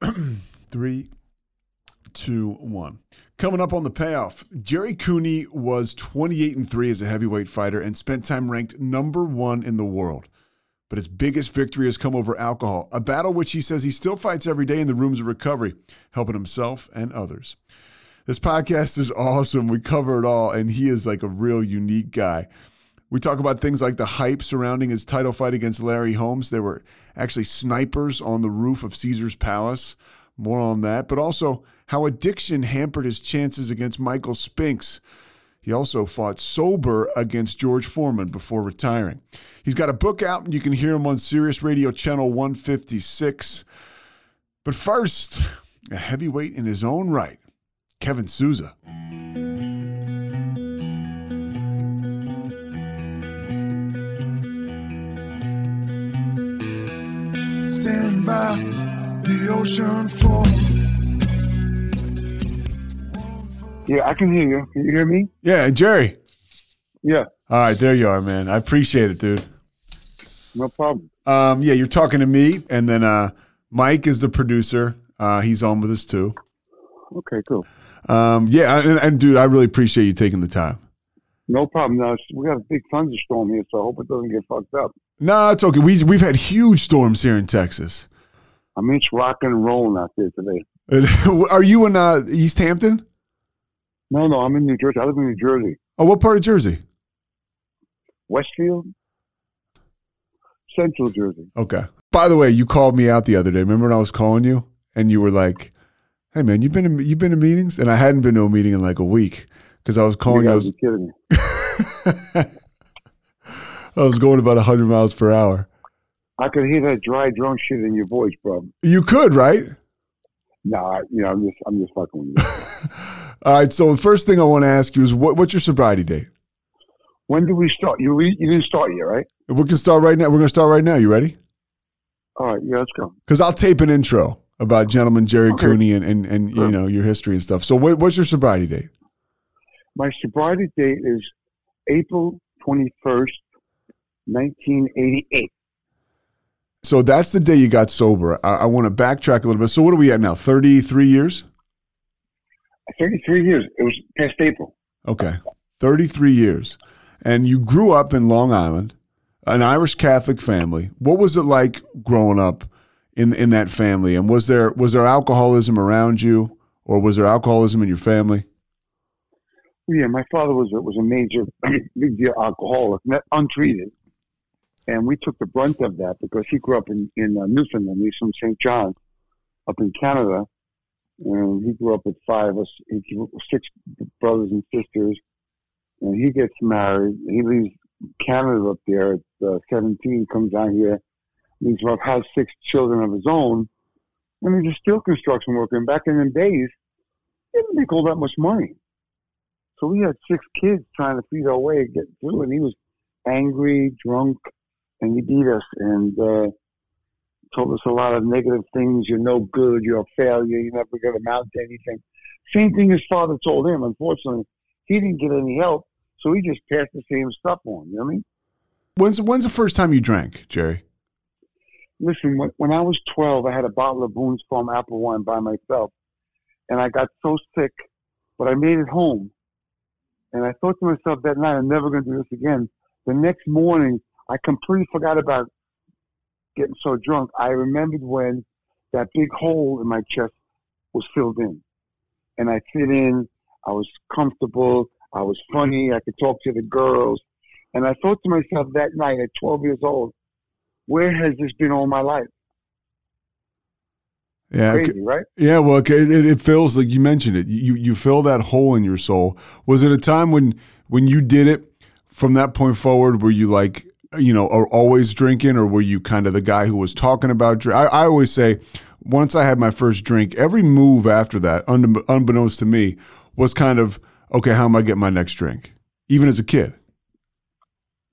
Three, two, one. Coming up on the payoff, Gerry Cooney was 28 and 3 as a heavyweight fighter and spent time ranked number one in the world. But his biggest victory has come over alcohol, a battle which he says he still fights every day in the rooms of recovery, helping himself and others. This podcast is awesome. We cover it all, and he is like a real unique guy. We talk about things like the hype surrounding his title fight against Larry Holmes. There were actually snipers on the roof of Caesar's Palace. More on that, but also how addiction hampered his chances against Michael Spinks. He also fought sober against George Foreman before retiring. He's got a book out, and you can hear him on Sirius Radio Channel 156. But first, a heavyweight in his own right, Kevin Souza. By the ocean floor. Yeah, I can hear you. Can you hear me? Yeah, Gerry. Yeah, All right, there you are, man. I appreciate it, dude. no problem. Um, yeah, you're talking to me, and then uh, Mike is the producer. Uh, he's on with us too. Okay, cool. Um, yeah, and, and dude, I really appreciate you taking the time. No problem. Now we got a big thunderstorm here, so I hope it doesn't get fucked up. No, it's okay. We we've had huge storms here in Texas. I mean, it's rock and roll out there today. Are you in uh, East Hampton? No, no, I'm in New Jersey. I live in New Jersey. Oh, what part of Jersey? Westfield? Central Jersey. Okay. By the way, you called me out the other day. Remember when I was calling you and you were like, "Hey, man, you've been to, you've been to meetings," and I hadn't been to a meeting in like a week because I was calling. you I was kidding me. I was going about hundred miles per hour. I could hear that dry, drunk shit in your voice, bro. You could, right? No, I, you know, I'm just, I'm just fucking with you. All right. So the first thing I want to ask you is, what, what's your sobriety date? when did we start? You, re- you didn't start yet, right? We can start right now. We're going to start right now. You ready? All right, yeah, let's go. Because I'll tape an intro about gentleman Gerry Okay. Cooney and, and, and you know your history and stuff. So what, what's your sobriety date? My sobriety date is April 21st, 1988. So that's the day you got sober. I, I want to backtrack a little bit. So what are we at now? Thirty three years. 33 years. It was past April. Okay, thirty three years, and you grew up in Long Island, an Irish Catholic family. What was it like growing up in in that family? And was there was there alcoholism around you, or was there alcoholism in your family? Yeah, my father was a, was a major big deal alcoholic, untreated, and we took the brunt of that because he grew up in in uh, Newfoundland. He's from St. John, up in Canada, and he grew up with five or six brothers and sisters. And he gets married. He leaves Canada up there at uh, 17, comes down here, leaves about has six children of his own, and he's a steel construction worker. And back in the days, he didn't make all that much money. So we had six kids trying to feed our way, and get through, and he was angry, drunk, and he beat us and uh, told us a lot of negative things. You're no good. You're a failure. You're never going to amount to anything. Same thing his father told him. Unfortunately, he didn't get any help, so he just passed the same stuff on. You know what I mean? When's when's the first time you drank, Gerry? Listen, when, when I was 12, I had a bottle of Boone's Farm apple wine by myself, and I got so sick, but I made it home. And I thought to myself that night, I'm never going to do this again. The next morning, I completely forgot about getting so drunk. I remembered when that big hole in my chest was filled in, and I fit in. I was comfortable. I was funny. I could talk to the girls. And I thought to myself that night at 12 years old, where has this been all my life? Yeah. Crazy, right? Yeah, well, it, it feels like you mentioned it. You you fill that hole in your soul. Was it a time when when you did it from that point forward? Were you like you know are always drinking, or were you kind of the guy who was talking about? Drink? I, I always say once I had my first drink, every move after that, unbe- unbeknownst to me, was kind of okay. How am I getting my next drink? Even as a kid.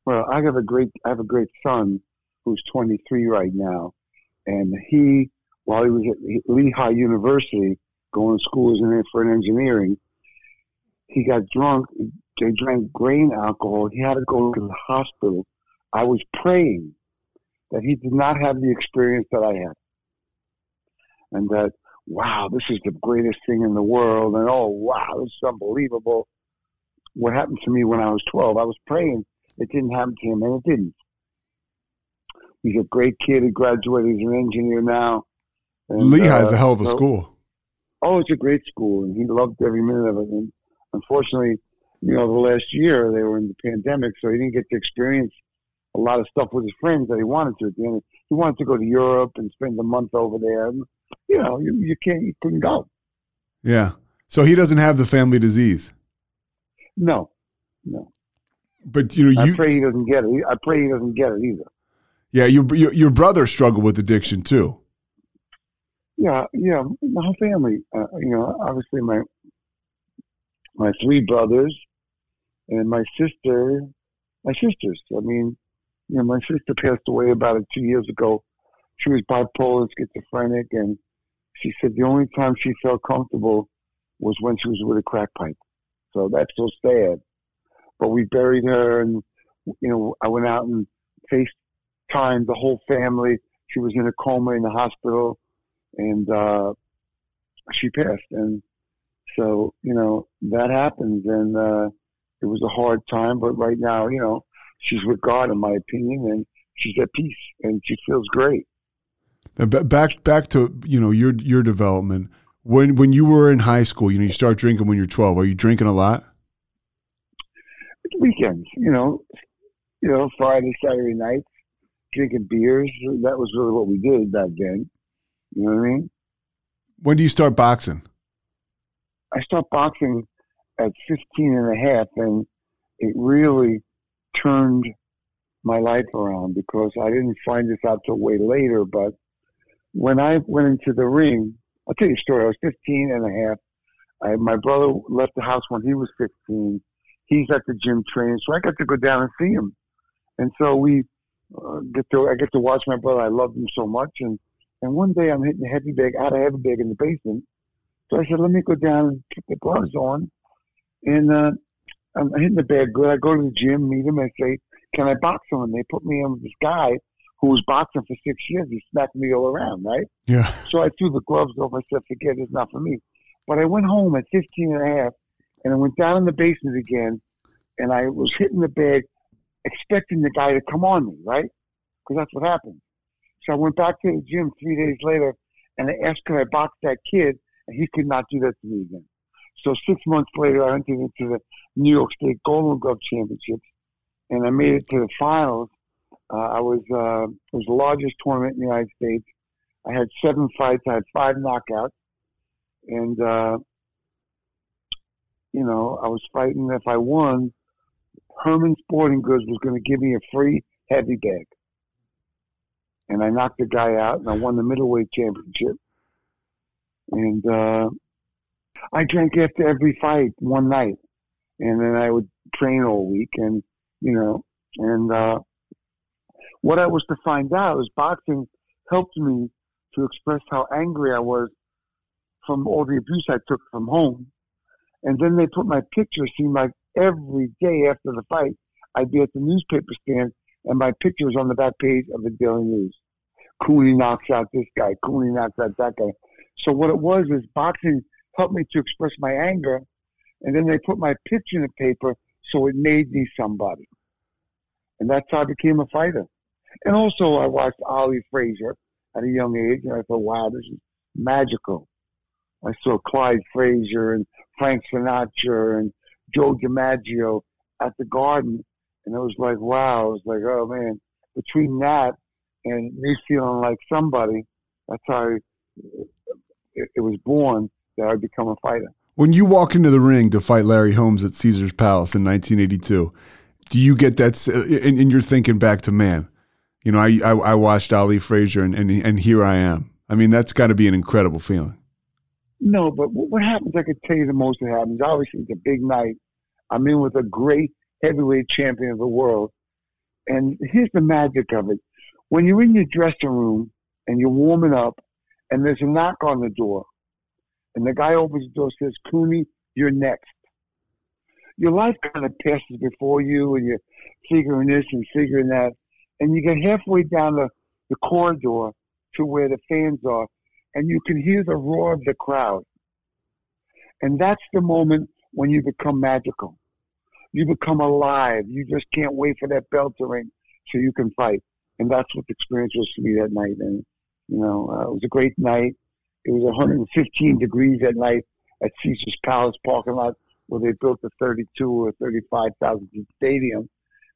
Well, I have a great I have a great son who's 23 right now, and he while he was at Lehigh University going to school as an for an engineering, he got drunk. They drank grain alcohol. He had to go to the hospital. I was praying that he did not have the experience that I had, and that wow, this is the greatest thing in the world, and oh wow, this is unbelievable. What happened to me when I was 12? I was praying it didn't happen to him, and it didn't. He's a great kid. He graduated. He's an engineer now. And, Lehigh's uh, a hell of a so, school. Oh, it's a great school, and he loved every minute of it. And unfortunately, you know, the last year they were in the pandemic, so he didn't get to experience a lot of stuff with his friends that he wanted to. At the end, he wanted to go to Europe and spend a month over there. And, you know, you, you can't, you couldn't go. Yeah. So he doesn't have the family disease. No, no. But you know, you, I pray he doesn't get it. I pray he doesn't get it either. Yeah, your your, your brother struggled with addiction too. Yeah, yeah, my whole family. Uh, you know, obviously my my three brothers and my sister, my sisters. I mean, you know, my sister passed away about two years ago. She was bipolar, schizophrenic, and she said the only time she felt comfortable was when she was with a crack pipe. So that's so sad but we buried her and you know I went out and FaceTimed the whole family. She was in a coma in the hospital and uh, she passed and so you know that happens and uh, it was a hard time but right now you know she's with God in my opinion and she's at peace and she feels great. And back back to you know your your development when when you were in high school you know you start drinking when you're 12 are you drinking a lot weekends, you know, you know, Friday, Saturday nights, drinking beers. That was really what we did back then. You know what I mean? When do you start boxing? I start boxing at 15 and a half, and it really turned my life around because I didn't find this out till way later. But when I went into the ring, I'll tell you a story. I was 15 and a half. I, my brother left the house when he was 15 he's at the gym training, so I got to go down and see him. And so we uh, get to I get to watch my brother. I love him so much, and and one day I'm hitting a heavy bag out of heavy bag in the basement. So I said, let me go down and put the gloves on, and uh, I'm hitting the bag good. I go to the gym, meet him, and say, can I box him? And they put me in with this guy who was boxing for six years. He smacked me all around, right? Yeah. So I threw the gloves off. I said, forget it, it's not for me. But I went home at 15 and a half and I went down in the basement again, and I was hitting the bag, expecting the guy to come on me, right? Because that's what happened. So I went back to the gym three days later, and I asked could I box that kid, and he could not do that to me again. So six months later, I entered into the New York State Golden Glove Championships, and I made it to the finals. Uh, I was uh, it was the largest tournament in the United States. I had seven fights. I had five knockouts, and uh, you know, I was fighting. If I won, Herman Sporting Goods was going to give me a free heavy bag. And I knocked the guy out, and I won the middleweight championship. And uh, I drank after every fight one night, and then I would train all week, and you know, and uh, what I was to find out is boxing helped me to express how angry I was from all the abuse I took from home and then they put my picture, seemed like every day after the fight, I'd be at the newspaper stand and my picture was on the back page of the Daily News. Cooney knocks out this guy, Cooney knocks out that guy. So what it was is boxing helped me to express my anger, and then they put my picture in the paper, so it made me somebody. And that's how I became a fighter. And also I watched Ali Frazier at a young age, and I thought, wow, this is magical. I saw Clyde Frazier and Frank Sinatra and Joe DiMaggio at the Garden, and it was like, wow! It was like, oh man. Between that and me feeling like somebody, that's how I, it, it was born that I'd become a fighter. When you walk into the ring to fight Larry Holmes at Caesar's Palace in 1982, do you get that? Uh, and, and you're thinking back to man, you know, I I, I watched Ali Frazier, and, and and here I am. I mean, that's got to be an incredible feeling. No, but what, what happens? I could tell you the most that happens. Obviously, it's a big night. I'm in with a great heavyweight champion of the world, and here's the magic of it: when you're in your dressing room and you're warming up, and there's a knock on the door, and the guy opens the door, says, "Cooney, you're next." Your life kind of passes before you, and you're figuring this and figuring that, and you get halfway down the, the corridor to where the fans are, and you can hear the roar of the crowd. And that's the moment when you become magical. You become alive. You just can't wait for that bell to ring so you can fight. And that's what the experience was for me that night. And, you know, uh, it was a great night. It was 115 degrees at night at Caesar's Palace parking lot where they built the 32 or 35,000 seat stadium.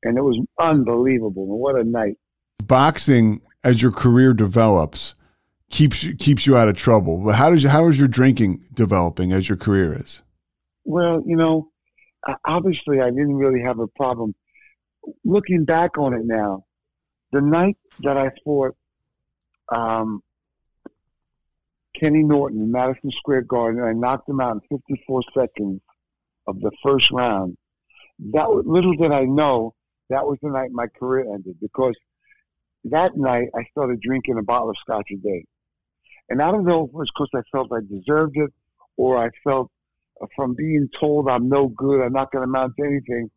And it was unbelievable. And what a night. Boxing, as your career develops, keeps you, keeps you out of trouble. But how does you, how is your drinking developing as your career is? Well, you know, obviously I didn't really have a problem. Looking back on it now, the night that I fought um, Kenny Norton in Madison Square Garden, I knocked him out in 54 seconds of the first round. That little did I know that was the night my career ended because that night I started drinking a bottle of scotch a day. And I don't know if it was because I felt I deserved it or I felt uh, from being told I'm no good, I'm not going to amount to anything,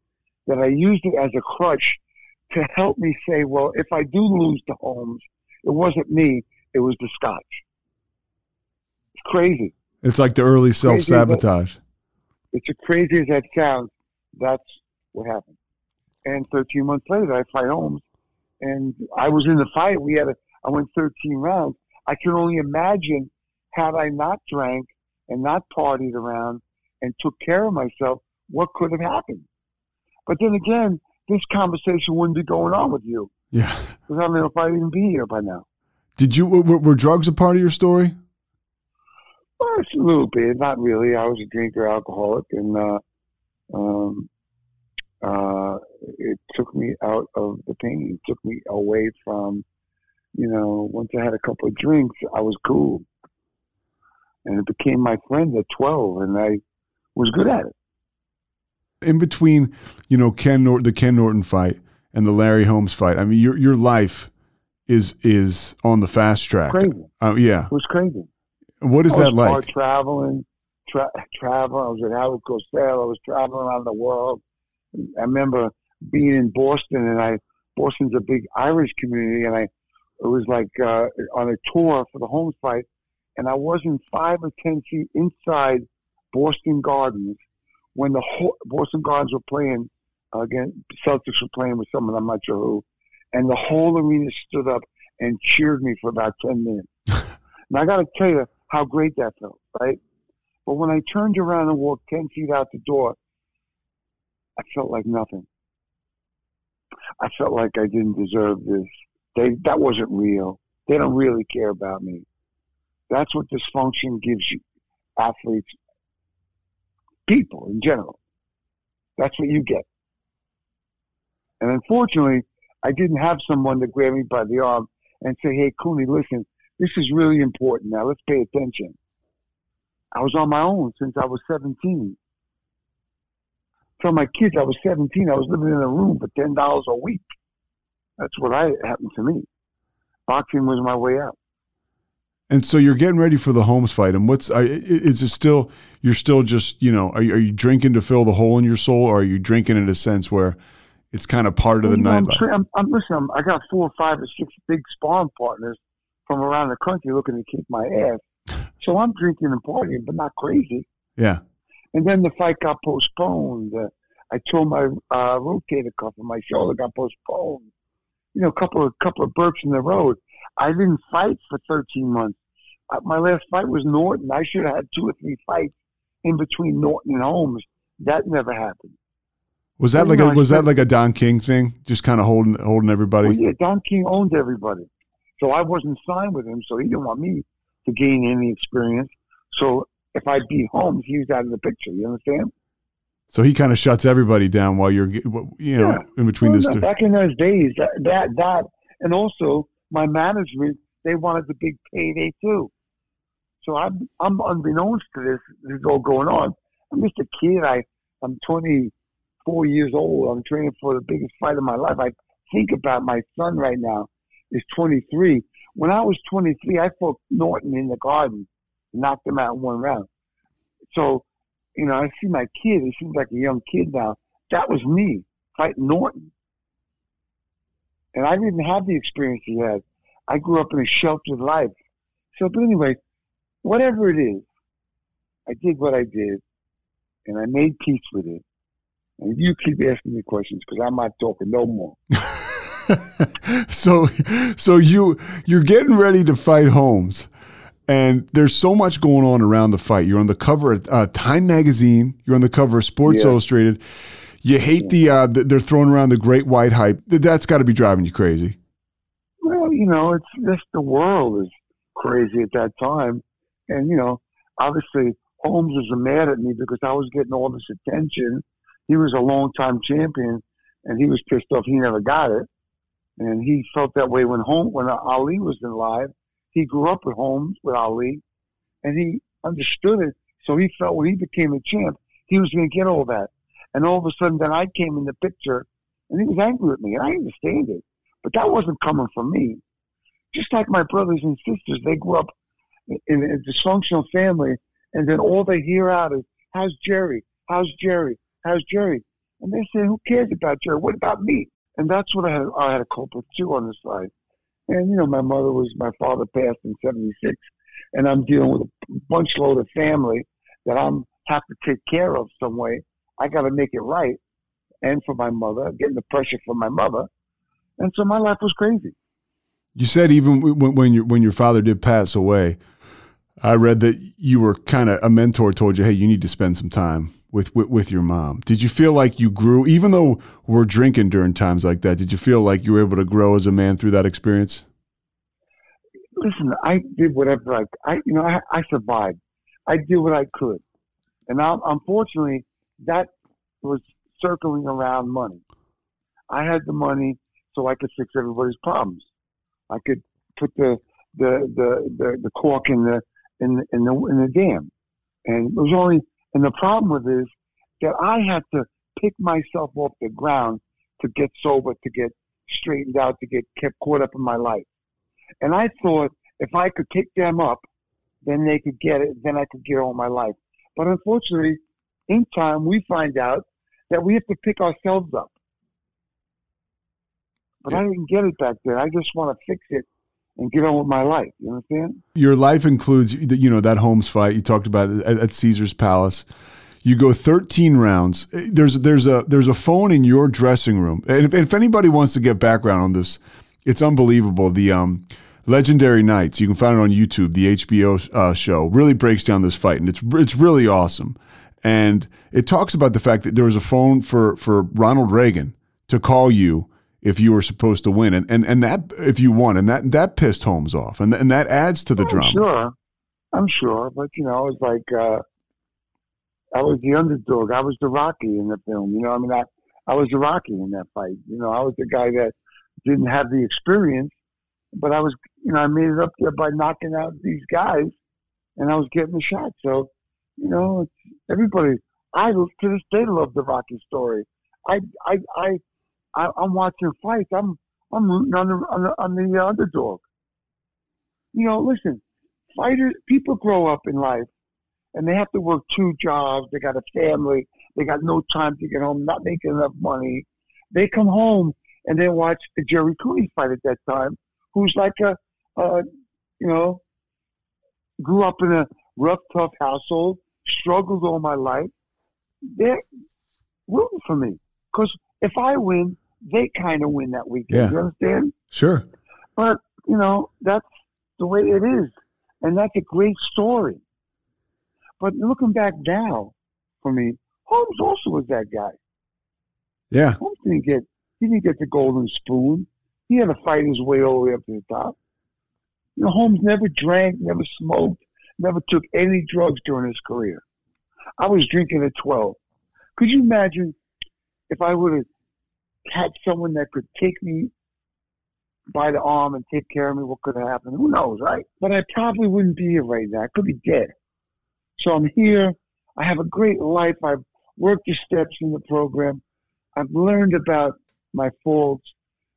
that I used it as a crutch to help me say, well, if I do lose to Holmes, it wasn't me, it was the scotch. It's crazy. It's like the early self sabotage. It's as crazy as that sounds. That's what happened. And 13 months later, I fight Holmes, and I was in the fight. We had a, I went 13 rounds. I can only imagine had I not drank and not partied around and took care of myself, what could have happened? But then again, this conversation wouldn't be going on with you. Yeah. Because I don't know if I'd even be here by now. Did you, were, were drugs a part of your story? Well, it's a little bit, not really. I was a drinker, alcoholic, and uh, um, uh, it took me out of the pain. It took me away from, you know, once I had a couple of drinks, I was cool. And it became my friend at 12, and I was good at it. In between, you know, Ken Nor- the Ken Norton fight and the Larry Holmes fight, I mean, your your life is is on the fast track. Crazy. Uh, yeah. It was crazy. What is that like? traveling, tra- traveling. I was at Howard Cosell. I was traveling around the world. I remember being in Boston, and I Boston's a big Irish community, and I it was like uh, on a tour for the Holmes fight, and I wasn't five or ten feet inside Boston Gardens when the whole, Boston Gardens were playing uh, again. Celtics were playing with someone I'm not sure who, and the whole arena stood up and cheered me for about ten minutes. and I got to tell you how great that felt, right? But when I turned around and walked ten feet out the door, I felt like nothing. I felt like I didn't deserve this. They that wasn't real. They don't really care about me. That's what dysfunction gives you, athletes, people in general. That's what you get. And unfortunately, I didn't have someone to grab me by the arm and say, "Hey, Cooney, listen, this is really important. Now let's pay attention." I was on my own since I was 17 tell my kids I was 17. I was living in a room for ten dollars a week. That's what I happened to me. Boxing was my way out. And so you're getting ready for the Holmes fight, and what's is it still? You're still just you know, are you, are you drinking to fill the hole in your soul, or are you drinking in a sense where it's kind of part of the night? I'm, I'm, I'm listen. I got four or five or six big sparring partners from around the country looking to kick my ass. So I'm drinking and partying, but not crazy. Yeah. And then the fight got postponed. Uh, I tore my uh, rotator cuff and my shoulder got postponed. You know, a couple of couple of burps in the road. I didn't fight for 13 months. Uh, my last fight was Norton. I should have had two or three fights in between Norton and Holmes. That never happened. Was that like a was that like a Don King thing? Just kind of holding holding everybody. Well, yeah, Don King owned everybody. So I wasn't signed with him, so he didn't want me to gain any experience. So if I beat Holmes, he was out of the picture. You understand? So he kind of shuts everybody down while you're you know Yeah. in between Well, this no, two. back in those days, that, that that and also my management they wanted the big payday too. So I'm, I'm unbeknownst to this, this is all going on. I'm just a kid. I, I'm 24 years old. I'm training for the biggest fight of my life. I think about my son right now is 23. When I was 23, I fought Norton in the garden, knocked him out in one round. So, you know, I see my kid. He seems like a young kid now. That was me fighting Norton. And I didn't have the experience he had. I grew up in a sheltered life. So, but anyway, whatever it is, I did what I did, and I made peace with it. And you keep asking me questions because I'm not talking no more. so, so you you're getting ready to fight Holmes, and there's so much going on around the fight. You're on the cover of uh, Time magazine. You're on the cover of Sports Yeah. Illustrated. You hate the uh, th- they're throwing around the Great White hype. That's got to be driving you crazy. Well, you know, it's just the world is crazy at that time. And, you know, obviously Holmes was mad at me because I was getting all this attention. He was a long time champion and he was pissed off he never got it. And he felt that way when Holmes, when Ali was in live. He grew up with Holmes, with Ali, and he understood it. So he felt when he became a champ, he was going to get all that. And all of a sudden, then I came in the picture, and he was angry with me, and I understand it. But that wasn't coming from me. Just like my brothers and sisters, they grew up in a dysfunctional family, and then all they hear out is, "How's Gerry? How's Gerry? How's Gerry?" And they say, "Who cares about Gerry? What about me?" And that's what I had. I had a cope with too on the side. And you know, my mother was my father passed in '76, and I'm dealing with a bunch load of family that I'm have to take care of some way. I got to make it right, and for my mother, getting the pressure from my mother, and so my life was crazy. You said even when, when your when your father did pass away, I read that you were kind of a mentor told you, "Hey, you need to spend some time with, with with your mom." Did you feel like you grew, even though we're drinking during times like that? Did you feel like you were able to grow as a man through that experience? listen, I did whatever I, I you know, I, I survived. I did what I could, and I, unfortunately, that was circling around money. I had the money so I could fix everybody's problems. I could put the the the the, the cork in the in the, in the in the dam, and it was only. And the problem with it is that I had to pick myself off the ground to get sober, to get straightened out, to get kept caught up in my life. And I thought if I could pick them up, then they could get it, then I could get all my life. But unfortunately, in time, we find out that we have to pick ourselves up. But I didn't get it back then. I just want to fix it and get on with my life. You understand? Your life includes, you know, that Holmes fight you talked about at, at Caesar's Palace. You go 13 rounds. There's there's a there's a phone in your dressing room. And if, if anybody wants to get background on this, it's unbelievable. The um, Legendary Nights. You can find it on YouTube. The HBO uh, show really breaks down this fight, and it's it's really awesome. And it talks about the fact that there was a phone for for Ronald Reagan to call you if you were supposed to win, and and, and that if you won, and that that pissed Holmes off, and and that adds to the I'm drama. sure. I'm sure. But, you know, it's like uh, I was the underdog. I was the Rocky in the film. You know, I mean, I, I was the Rocky in that fight. You know, I was the guy that didn't have the experience, but I was, you know, I made it up there by knocking out these guys, and I was getting the shot. So, you know, it's, everybody, I to this day love the Rocky story. I, I, I, I I'm watching fights. I'm, I'm rooting on the on the, on the uh, underdog. You know, listen, fighters, people grow up in life, and they have to work two jobs. They got a family. They got no time to get home. Not making enough money. They come home and they watch the Gerry Cooney fight at that time, who's like a, uh, you know, grew up in a rough, tough household, struggled all my life. They're rooting for me because if I win, they kind of win that weekend. Yeah. You understand? Sure. But you know, that's the way it is, and that's a great story. But looking back now, for me, Holmes also was that guy. Yeah. Holmes didn't get he didn't get the golden spoon. He had to fight his way all the way up to the top. You know, Holmes never drank, never smoked, never took any drugs during his career. I was drinking at twelve. Could you imagine if I would have had someone that could take me by the arm and take care of me, what could have happened? Who knows, right? But I probably wouldn't be here right now. I could be dead. So I'm here. I have a great life. I've worked the steps in the program. I've learned about my faults.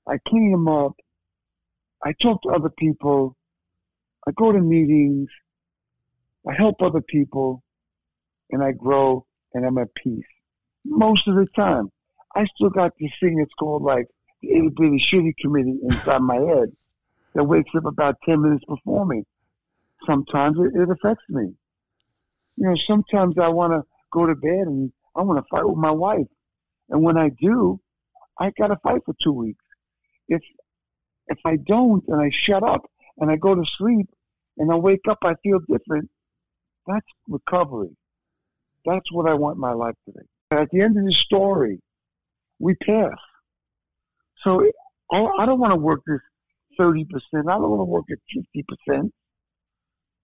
I clean them up. I talk to other people. I go to meetings. I help other people. And I grow and I'm at peace. Most of the time. I still got this thing that's called like the itty bitty shitty committee inside my head that wakes up about 10 minutes before me. Sometimes it, it affects me. You know, sometimes I want to go to bed and I want to fight with my wife. And when I do, I got to fight for two weeks. If if I don't and I shut up and I go to sleep and I wake up, I feel different. That's recovery. That's what I want my life to be. At the end of the story, we pass. So I don't want to work this thirty percent. I don't want to work at fifty percent.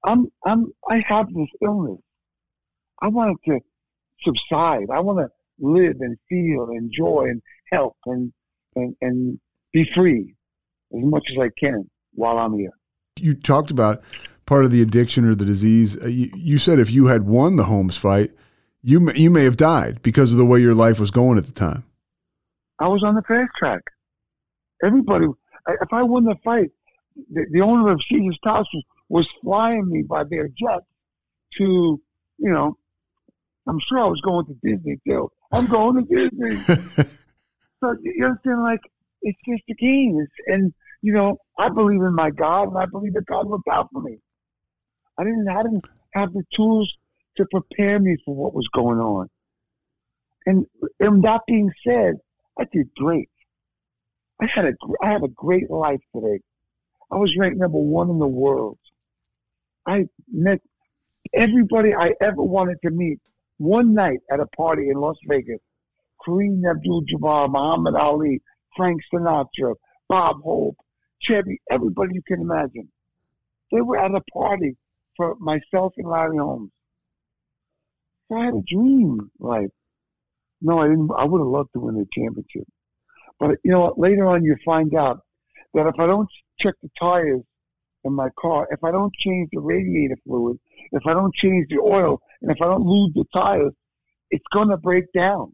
I'm I'm I have this illness. I want it to subside. I want to live and feel, and enjoy, and help, and and and be free as much as I can while I'm here. You talked about part of the addiction or the disease. Uh, you, you, said if you had won the Holmes fight, you may, you may have died because of the way your life was going at the time. I was on the fast track. Everybody, if I won the fight, the, the owner of Caesar's Palace was flying me by their jet to, you know, I'm sure I was going to Disney too. I'm going to Disney. so you understand, like it's just a game. It's, and you know, I believe in my God, and I believe that God looked out for me. I didn't, I didn't have the tools to prepare me for what was going on. And, and that being said, I did great. I had a, I have a great life today. I was ranked number one in the world. I met everybody I ever wanted to meet one night at a party in Las Vegas. Kareem Abdul-Jabbar, Muhammad Ali, Frank Sinatra, Bob Hope, Chevy, everybody you can imagine. They were at a party for myself and Larry Holmes. So I had a dream life. No, I didn't. I would have loved to win the championship. But you know what? Later on, you find out that if I don't check the tires in my car, if I don't change the radiator fluid, if I don't change the oil, and if I don't lube the tires, it's going to break down.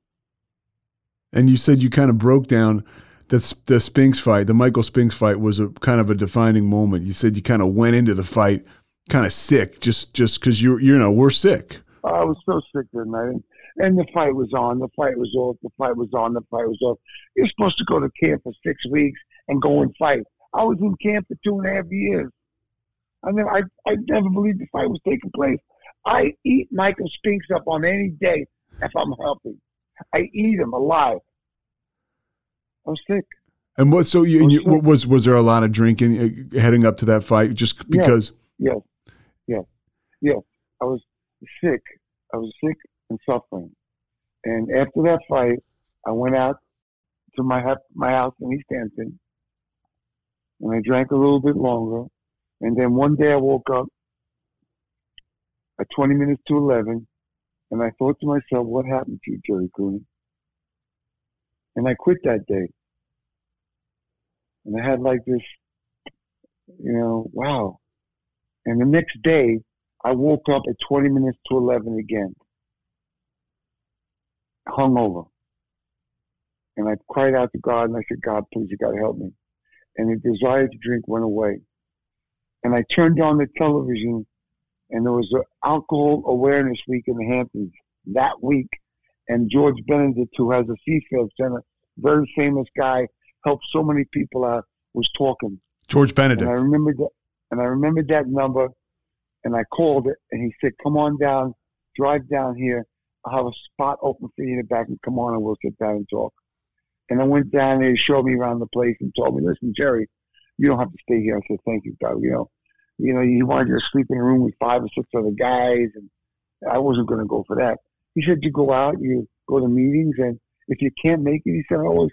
And you said you kind of broke down the the Spinks fight. The Michael Spinks fight was a kind of a defining moment. You said you kind of went into the fight kind of sick, just just because you you know we're sick. I was so sick that night, and the fight was on. The fight was off. The fight was on. The fight was off. You're supposed to go to camp for six weeks and go and fight. I was in camp for two and a half years. I never, I, I never believed the fight was taking place. I eat Michael Spinks up on any day if I'm healthy. I eat him alive. I'm sick. And what? So you, you was was there a lot of drinking uh, heading up to that fight? Just because? Yeah, yeah, yeah. yes. I was sick. I was sick and suffering. And after that fight, I went out to my my house in East Hampton, and I drank a little bit longer. And then one day I woke up at 20 minutes to 11, and I thought to myself, what happened to you, Gerry Cooney? And I quit that day. And I had like this, you know, wow. And the next day, I woke up at 20 minutes to 11 again, hungover. And I cried out to God and I said, God, please, you got to help me. And the desire to drink went away. And I turned on the television and there was an alcohol awareness week in the Hamptons that week. And George Benedict, who has a Seafield Center, very famous guy, helped so many people out, was talking. George Benedict. And I remember that, and I remembered that number, and I called it, and he said, "Come on down, drive down here. I'll have a spot open for you in the back, and come on, and we'll sit down and talk." And I went down there, he showed me around the place, and told me, "Listen, Gerry, you don't have to stay here." I said, "Thank you, God. You know, you know, you wanted to sleep in a room with five or six other guys, and I wasn't going to go for that." He said, "You go out, you go to meetings, and if you can't make it, he said, I always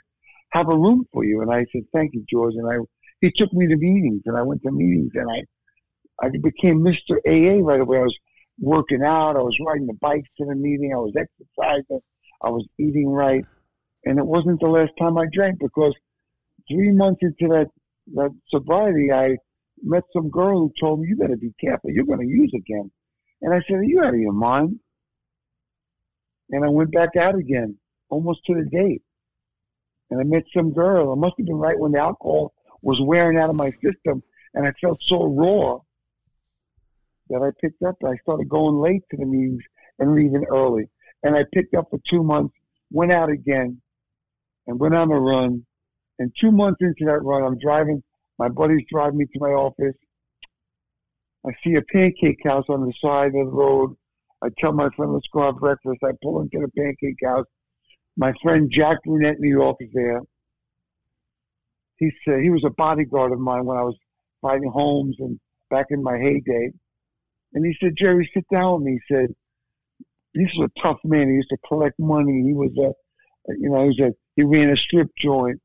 have a room for you." And I said, "Thank you, George." And I he took me to meetings, and I went to meetings, and I I became Mr. AA right away. I was working out, I was riding the bikes to the meeting, I was exercising, I was eating right, and it wasn't the last time I drank because three months into that that sobriety, I met some girl who told me, "You better be careful. You're going to use again." And I said, "Are you out of your mind?" And I went back out again, almost to the date. And I met some girl. It must have been right when the alcohol was wearing out of my system, and I felt so raw that I picked up. I started going late to the meetings and leaving early. And I picked up for two months, went out again, and went on a run. And two months into that run, I'm driving. My buddies drive me to my office. I see a pancake house on the side of the road. I tell my friend, let's go have breakfast. I pull into the pancake house. My friend Jack Brunette, New York, is there. He said he was a bodyguard of mine when I was fighting Holmes and back in my heyday. And he said, Gerry, sit down with me. He said, this is a tough man. He used to collect money. He was a, you know, he was a, he ran a strip joint.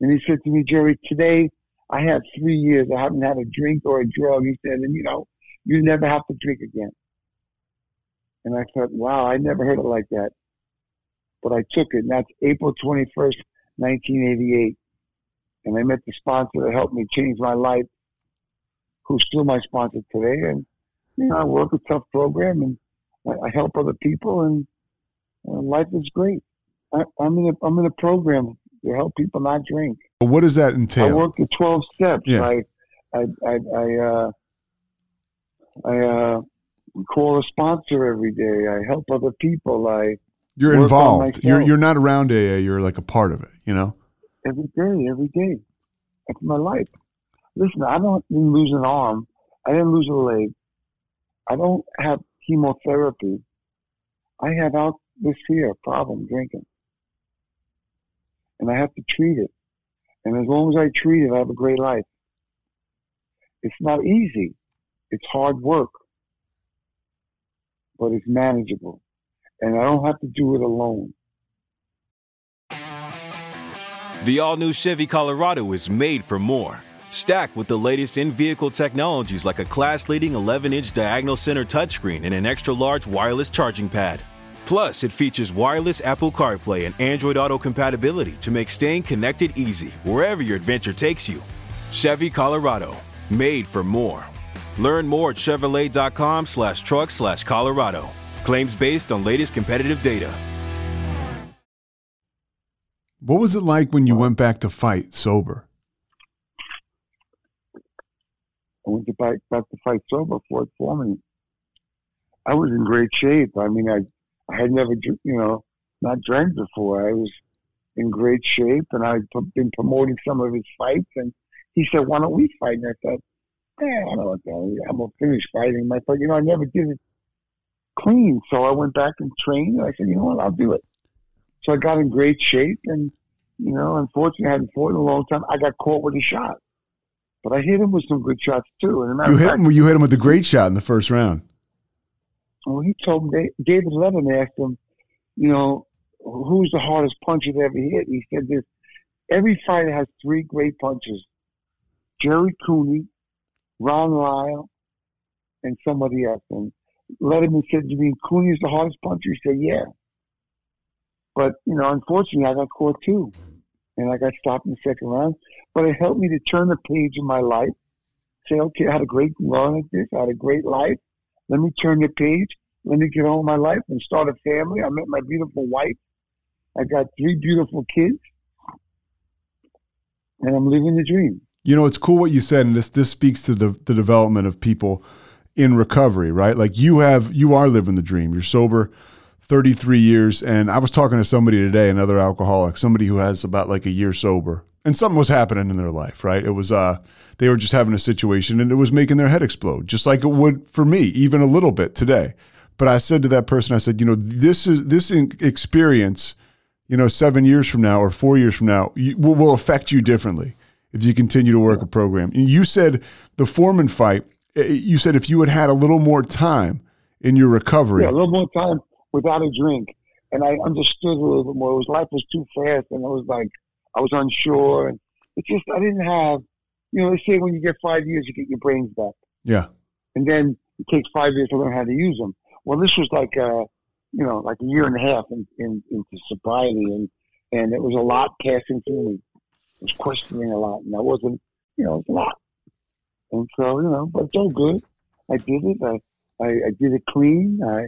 And he said to me, Gerry, today I have three years. I haven't had a drink or a drug. He said, and you know, you never have to drink again. And I thought, wow, I never heard it like that. But I took it. And that's April 21st, 1988. And I met the sponsor that helped me change my life, who's still my sponsor today. And, you know, I work a tough program and I, I help other people and uh, life is great. I, am in a, I'm in a program to help people not drink. What does that entail? I work the 12 steps. Yeah. I, I, I, I, uh, I uh, call a sponsor every day. I help other people. I you're involved. You're you're not around AA. You're like a part of it. You know. every day, every day. That's my life. Listen, I don't didn't lose an arm. I didn't lose a leg. I don't have chemotherapy. I have out this here problem drinking. And I have to treat it. And as long as I treat it, I have a great life. It's not easy. It's hard work. But it's manageable. And I don't have to do it alone. The all new Chevy Colorado is made for more. Stacked with the latest in vehicle technologies like a class leading 11 inch diagonal center touchscreen and an extra large wireless charging pad. Plus, it features wireless Apple CarPlay and Android Auto compatibility to make staying connected easy wherever your adventure takes you. Chevy Colorado, made for more. Learn more at Chevrolet.com slash truck slash Colorado. Claims based on latest competitive data. What was it like when you went back to fight sober? I went to back, back to fight sober for it for me. I was in great shape. I mean, I, I had never, you know, not drank before. I was in great shape, and I'd been promoting some of his fights. And he said, "Why don't we fight?" And I thought, "Eh, I don't know I'm gonna finish fighting." I thought, you know, I never did it clean, so I went back and trained. And I said, "You know what? I'll do it." So I got in great shape, and you know, unfortunately, I hadn't fought in a long time. I got caught with a shot, but I hit him with some good shots too. And as a matter You hit fact, him. You hit him with a great shot in the first round. Well, he told me, David Letterman asked him, you know, who's the hardest puncher they ever hit? He said this every fighter has three great punches Gerry Cooney, Ron Lyle, and somebody else. And Letterman said, You mean Cooney's the hardest puncher? He said, Yeah. But, you know, unfortunately, I got caught too. And I got stopped in the second round. But it helped me to turn the page in my life. Say, okay, I had a great run at this. I had a great life. Let me turn the page. Let me get on with my life and start a family. I met my beautiful wife. I got three beautiful kids. And I'm living the dream. You know, it's cool what you said, and this this speaks to the the development of people in recovery, right? Like you have, you are living the dream. You're sober. 33 years and I was talking to somebody today another alcoholic somebody who has about like a year sober and something was happening in their life right? It was uh they were just having a situation and it was making their head explode just like it would for me even a little bit today. But I said to that person I said you know this is this experience you know 7 years from now or 4 years from now you, will, will affect you differently if you continue to work a program. You said the Foreman fight eh, you said if you had had a little more time in your recovery Yeah, a little more time without a drink. And I understood a little bit more. It was life was too fast and I was like I was unsure and it's just I didn't have you know, they say when you get five years you get your brains back. yeah And then it takes five years to learn how to use them. Well this was like uh you know, like a year and a half in, in, into sobriety and and it was a lot passing through me. I was questioning a lot and I wasn't you know, it was a lot. And so, you know, but it's all good. I did it. I, I, I did it clean. I,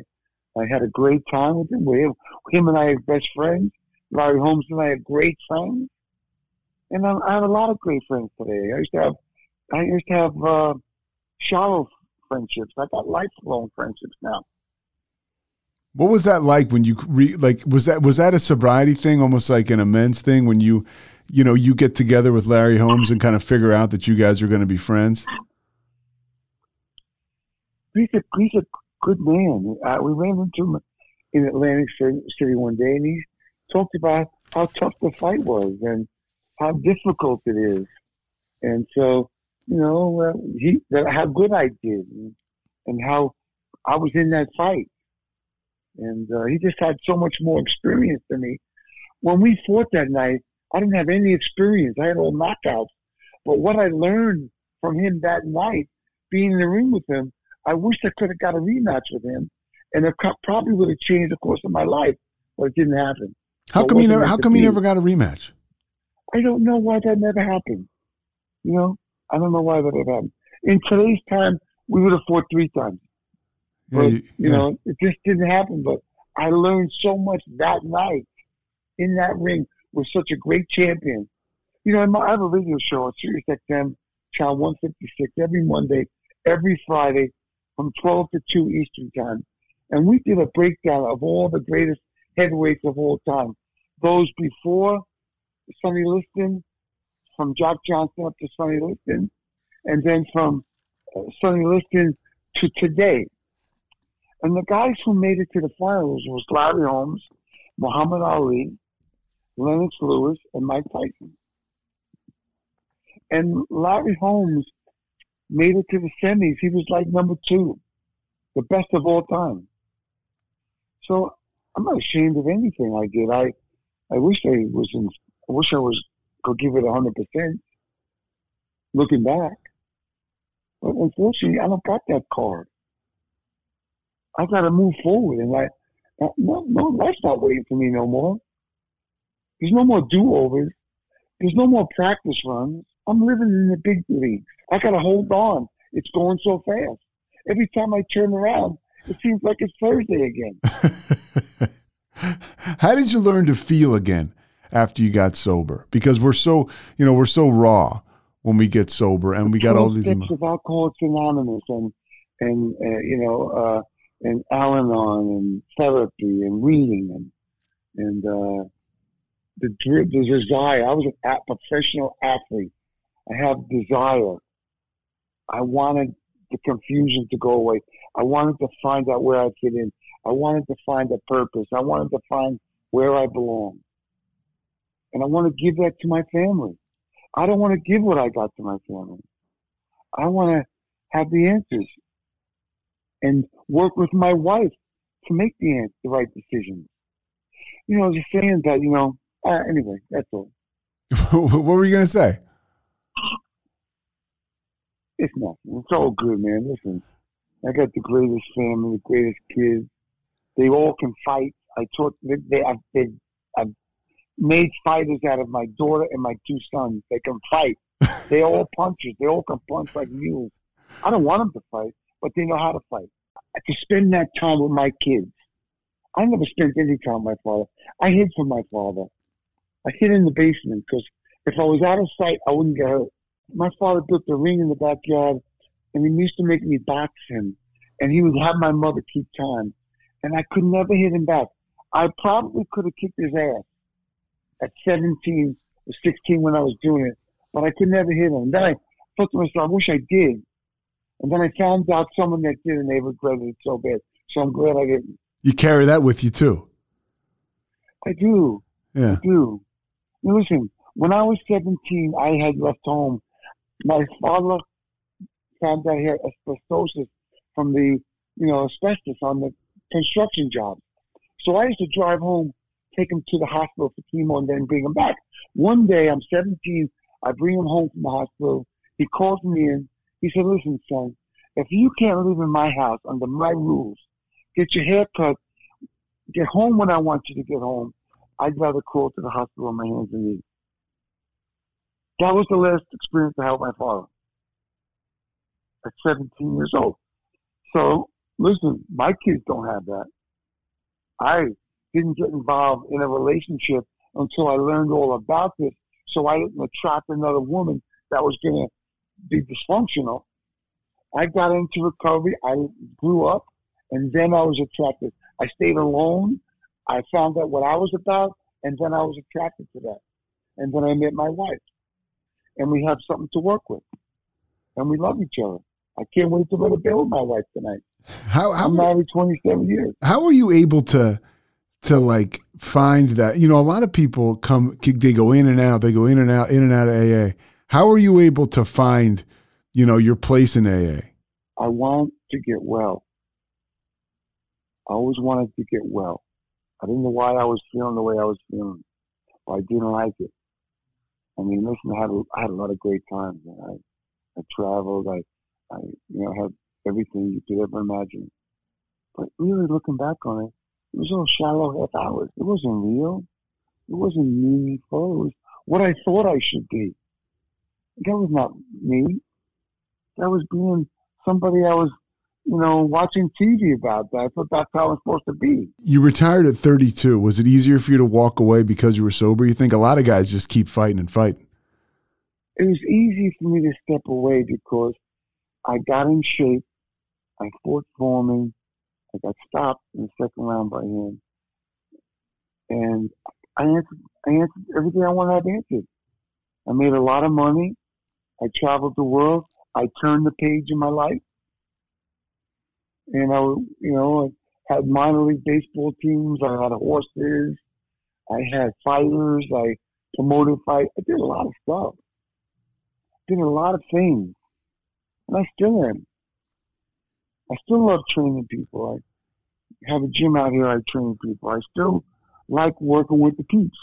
I had a great time with him. We, him and I are best friends. Larry Holmes and I are great friends. And I, I have a lot of great friends today. I used to have, I used to have uh, shallow friendships. I got lifelong friendships now. What was that like when you re, like was that was that a sobriety thing, almost like an amends thing when you, you know, you get together with Larry Holmes and kind of figure out that you guys are going to be friends? He's a he's a good man. Uh, we ran into him in Atlantic City one day, and he talked about how tough the fight was and how difficult it is. And so, you know, uh, he how good I did, and, and how I was in that fight. And uh, he just had so much more experience than me. When we fought that night, I didn't have any experience. I had all knockouts. But what I learned from him that night, being in the ring with him, I wish I could have got a rematch with him, and it probably would have changed the course of my life. But it didn't happen. How come you never? How come you never got a rematch? I don't know why that never happened. You know, I don't know why that ever happened. In today's time, we would have fought three times. Yeah, but, you, you know, it just didn't happen. But I learned so much that night in that ring with such a great champion. You know, I have a radio show on Sirius XM, channel 156, every Monday, every Friday from 12 to 2 Eastern Time. And we did a breakdown of all the greatest heavyweights of all time. Those before Sonny Liston, from Jack Johnson up to Sonny Liston, and then from uh, Sonny Liston to today. And the guys who made it to the finals was Larry Holmes, Muhammad Ali, Lennox Lewis, and Mike Tyson. And Larry Holmes made it to the semis. He was like number two, the best of all time. So I'm not ashamed of anything I did. I I wish I was in. I wish I was could give it hundred percent. Looking back, but unfortunately, I don't got that card. I got to move forward. And like, no, no, life's not waiting for me no more. There's no more do overs. There's no more practice runs. I'm living in the big leagues. I got to hold on. It's going so fast. Every time I turn around, it seems like it's Thursday again. How did you learn to feel again after you got sober? Because we're so, you know, we're so raw when we get sober, and we got all these. Steps of Alcoholics Anonymous, and and uh, you know, uh, and Al-Anon and therapy and reading and and uh, the the desire. I was a professional athlete. I have desire. I wanted the confusion to go away. I wanted to find out where I fit in. I wanted to find a purpose. I wanted to find where I belong. And I want to give that to my family. I don't want to give what I got to my family. I want to have the answers and work with my wife to make the, the right decisions. You know, just saying that, you know, uh, anyway, that's all. what were you going to say? It's nothing. It's all good, man. Listen, I got the greatest family, the greatest kids. They all can fight. I taught, they, they, I've, they, I've made fighters out of my daughter and my two sons. They can fight. they all punchers. They all can punch like mules. I don't want them to fight but they know how to fight. To spend that time with my kids. I never spent any time with my father. I hid from my father. I hid in the basement because if I was out of sight, I wouldn't get hurt. My father built a ring in the backyard, and he used to make me box him, and he would have my mother keep time, and I could never hit him back. I probably could have kicked his ass at 17 or 16 when I was doing it, but I could never hit him. Then I thought to myself, I wish I did. And then I found out someone that did, and they regretted it so bad. So I'm glad I didn't. You carry that with you too. I do. Yeah. I do. Now listen, when I was 17, I had left home. My father found out he had asbestosis from the, you know, asbestos on the construction job. So I used to drive home, take him to the hospital for chemo, and then bring him back. One day, I'm 17. I bring him home from the hospital. He calls me in. He said, listen, son, if you can't live in my house under my rules, get your hair cut, get home when I want you to get home, I'd rather crawl to the hospital on my hands and knees. That was the last experience I had with my father at 17 years old. So, listen, my kids don't have that. I didn't get involved in a relationship until I learned all about this. So I didn't attract another woman that was going to be dysfunctional. I got into recovery. I grew up, and then I was attracted. I stayed alone. I found out what I was about, and then I was attracted to that. And then I met my wife, and we have something to work with, and we love each other. I can't wait to go to bed with my wife tonight. How how I'm married 27 years. how are you able to to like find that? You know, a lot of people come they go in and out, they go in and out, in and out of AA. How are you able to find, you know, your place in AA? I want to get well. I always wanted to get well. I didn't know why I was feeling the way I was feeling. I didn't like it. I mean, listen, I had a, I had a lot of great times. I I traveled. I I you know had everything you could ever imagine. But really, looking back on it, it was all shallow half hours. It wasn't real. It wasn't meaningful. It was what I thought I should be. That was not me. That was being somebody I was, you know, watching TV about. That I thought that's how I was supposed to be. You retired at 32. Was it easier for you to walk away because you were sober? You think a lot of guys just keep fighting and fighting. It was easy for me to step away because I got in shape. I fought Foreman. I got stopped in the second round by him. And I answered, I answered everything I wanted to answer. I made a lot of money. I traveled the world. I turned the page in my life. And I, you know, I had minor league baseball teams. I had horses. I had fighters. I promoted fight. I did a lot of stuff. Did a lot of things. And I still am. I still love training people. I have a gym out here. I train people. I still like working with the peeps.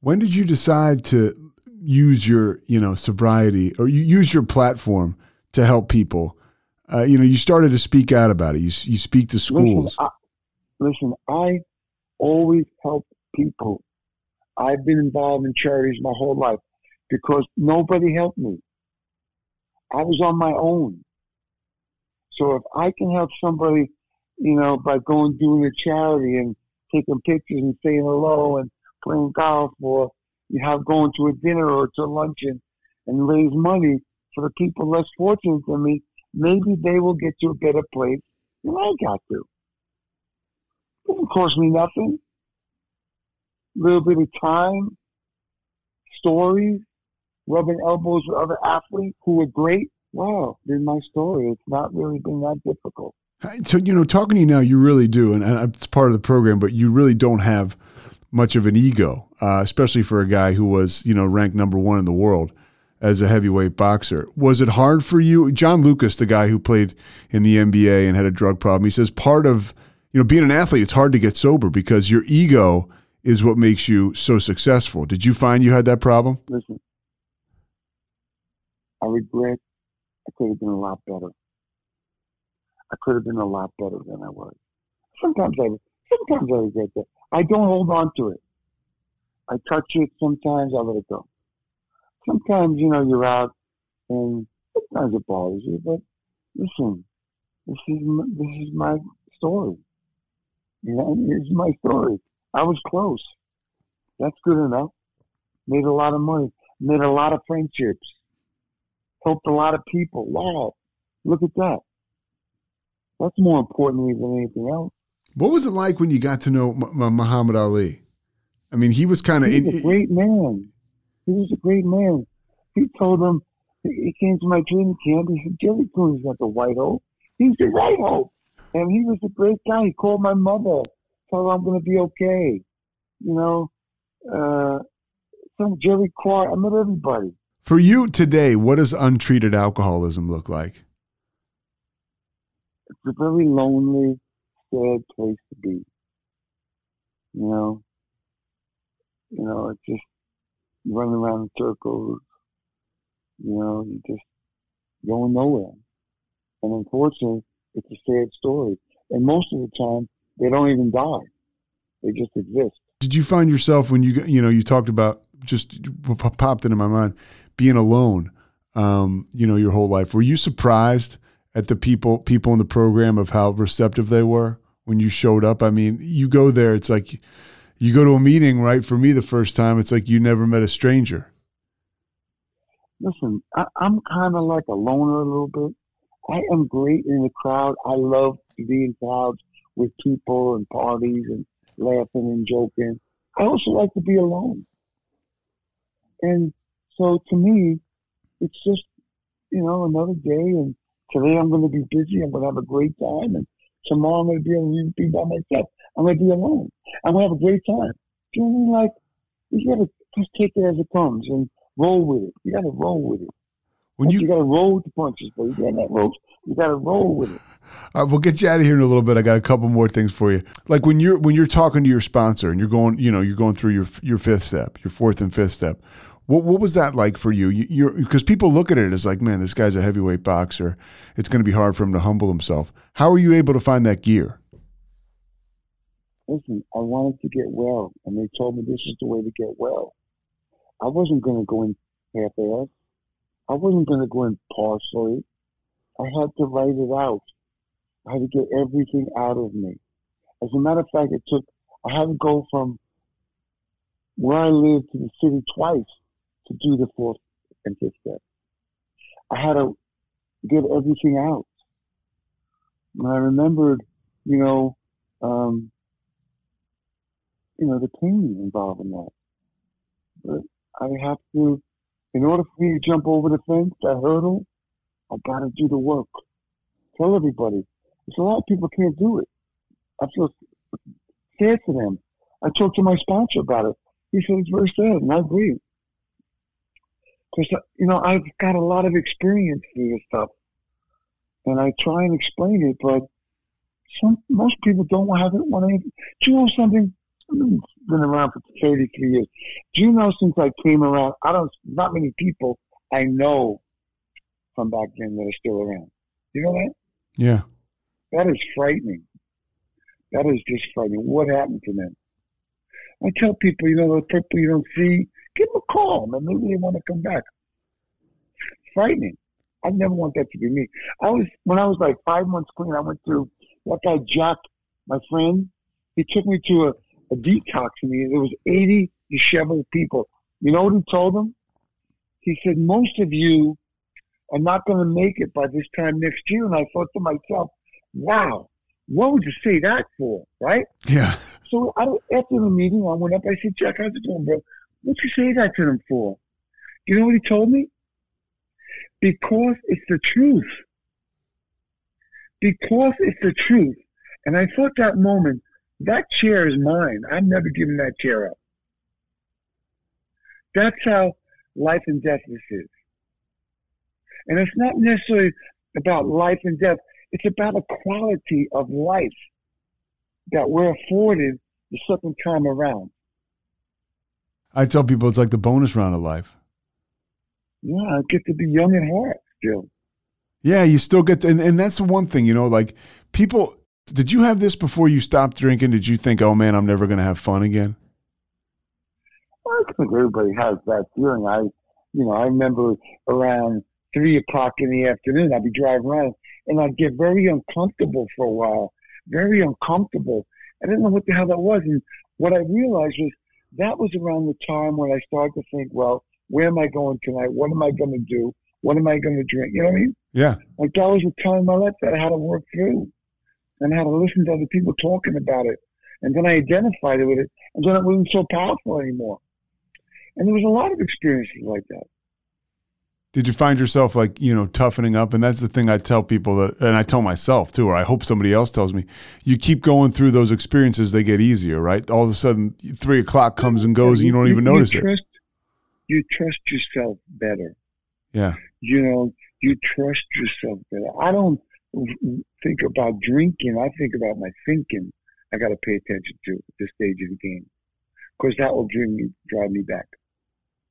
When did you decide to use your, you know, sobriety or you use your platform to help people? Uh, you know, you started to speak out about it. You you speak to schools. Listen, I, listen, I always help people. I've been involved in charities my whole life because nobody helped me. I was on my own. So if I can help somebody, you know, by going doing a charity and taking pictures and saying hello and playing golf or you have going to a dinner or to a luncheon and raise money for the people less fortunate than me, maybe they will get to a better place than I got to. It doesn't cost me nothing. A little bit of time, stories, rubbing elbows with other athletes who were great. Wow, in my story, it's not really been that difficult. So you know, talking to you now, you really do, and, and it's part of the program. But you really don't have much of an ego, uh, especially for a guy who was you know ranked number one in the world as a heavyweight boxer. Was it hard for you, John Lucas, the guy who played in the NBA and had a drug problem? He says part of you know being an athlete, it's hard to get sober because your ego is what makes you so successful. Did you find you had that problem? Listen, I regret I could have been a lot better. I could have been a lot better than I was. Sometimes I, sometimes I regret that. I don't hold on to it. I touch it. Sometimes I let it go. Sometimes you know you're out, and sometimes it bothers you. But listen, this is my, this is my story. You know, it's my story. I was close. That's good enough. Made a lot of money. Made a lot of friendships helped a lot of people. Wow, look at that. That's more important than anything else. What was it like when you got to know M- Muhammad Ali? I mean, he was kind of a great man. He was a great man. He told him he came to my training camp. He said, "Gerry Cooney's not the white hope. He's the white hope." And he was a great guy. He called my mother, told her I'm going to be okay. You know, uh, some Jerry Clark. I met everybody. For you today, what does untreated alcoholism look like? It's a very lonely, sad place to be. You know, you know, it's just running around in circles. You know, you just going nowhere. And unfortunately, it's a sad story. And most of the time, they don't even die; they just exist. Did you find yourself when you you know you talked about just popped into my mind. Being alone, um, you know, your whole life. Were you surprised at the people people in the program of how receptive they were when you showed up? I mean, you go there, it's like you go to a meeting, right? For me, the first time, it's like you never met a stranger. Listen, I, I'm kind of like a loner a little bit. I am great in the crowd. I love to be in crowds with people and parties and laughing and joking. I also like to be alone. And so to me, it's just, you know, another day. And today I'm going to be busy. I'm going to have a great time. And tomorrow I'm going to be able to be by myself. I'm going to be alone. I'm going to have a great time. You know what I mean? Like, you got to just take it as it comes and roll with it. You got to roll with it. When you, you got to roll with the punches, but you got that rope. You got to roll with it. All right, we'll get you out of here in a little bit. I got a couple more things for you. Like when you're when you're talking to your sponsor and you're going, you know, you're going through your your fifth step, your fourth and fifth step. What what was that like for you? you because people look at it as like, man, this guy's a heavyweight boxer. It's going to be hard for him to humble himself. How are you able to find that gear? Listen, I wanted to get well, and they told me this is the way to get well. I wasn't going to go in half-assed. I wasn't going to go in partially. I had to write it out. I had to get everything out of me. As a matter of fact, it took, I had to go from where I lived to the city twice to do the fourth and fifth step. I had to get everything out. And I remembered, you know, um, you know, the pain involved in that. But I have to in order for me to jump over the fence, that hurdle, I got to do the work. Tell everybody. There's a lot of people can't do it. I feel sad for them. I talked to my sponsor about it. He said it's very sad, and I agree. Because, you know, I've got a lot of experience through this stuff. And I try and explain it, but some most people don't have it. Want to, do you know something? Been around for 33 years. Do you know since I came around, I don't, not many people I know from back then that are still around. You know that? Yeah. That is frightening. That is just frightening. What happened to them? I tell people, you know, the people you don't see, give them a call, and maybe they want to come back. Frightening. I never want that to be me. I was when I was like five months clean. I went through that guy Jack, my friend. He took me to a a detox meeting. There was 80 disheveled people. You know what he told them? He said, most of you are not going to make it by this time next year. And I thought to myself, wow, what would you say that for, right? Yeah. So I, after the meeting, I went up. I said, Jack, how's it going, bro? What'd you say that to them for? You know what he told me? Because it's the truth. Because it's the truth. And I thought that moment, that chair is mine. I'm never giving that chair up. That's how life and death this is. And it's not necessarily about life and death, it's about a quality of life that we're afforded the second time around. I tell people it's like the bonus round of life. Yeah, I get to be young at heart still. Yeah, you still get to, and, and that's the one thing, you know, like people did you have this before you stopped drinking? Did you think, oh man, I'm never going to have fun again? I think everybody has that feeling. I, you know, I remember around three o'clock in the afternoon, I'd be driving around and I'd get very uncomfortable for a while, very uncomfortable. I didn't know what the hell that was. And what I realized was that was around the time when I started to think, well, where am I going tonight? What am I going to do? What am I going to drink? You know what I mean? Yeah. Like that was the time in my life that I had to work through and how to listen to other people talking about it. And then I identified it with it, and then it wasn't so powerful anymore. And there was a lot of experiences like that. Did you find yourself like, you know, toughening up? And that's the thing I tell people that, and I tell myself too, or I hope somebody else tells me, you keep going through those experiences, they get easier, right? All of a sudden, three o'clock comes and goes, yeah, you, and you don't even you notice trust, it. You trust yourself better. Yeah. You know, you trust yourself better. I don't, think about drinking, I think about my thinking. I got to pay attention to at this stage of the game because that will drive me drive me back.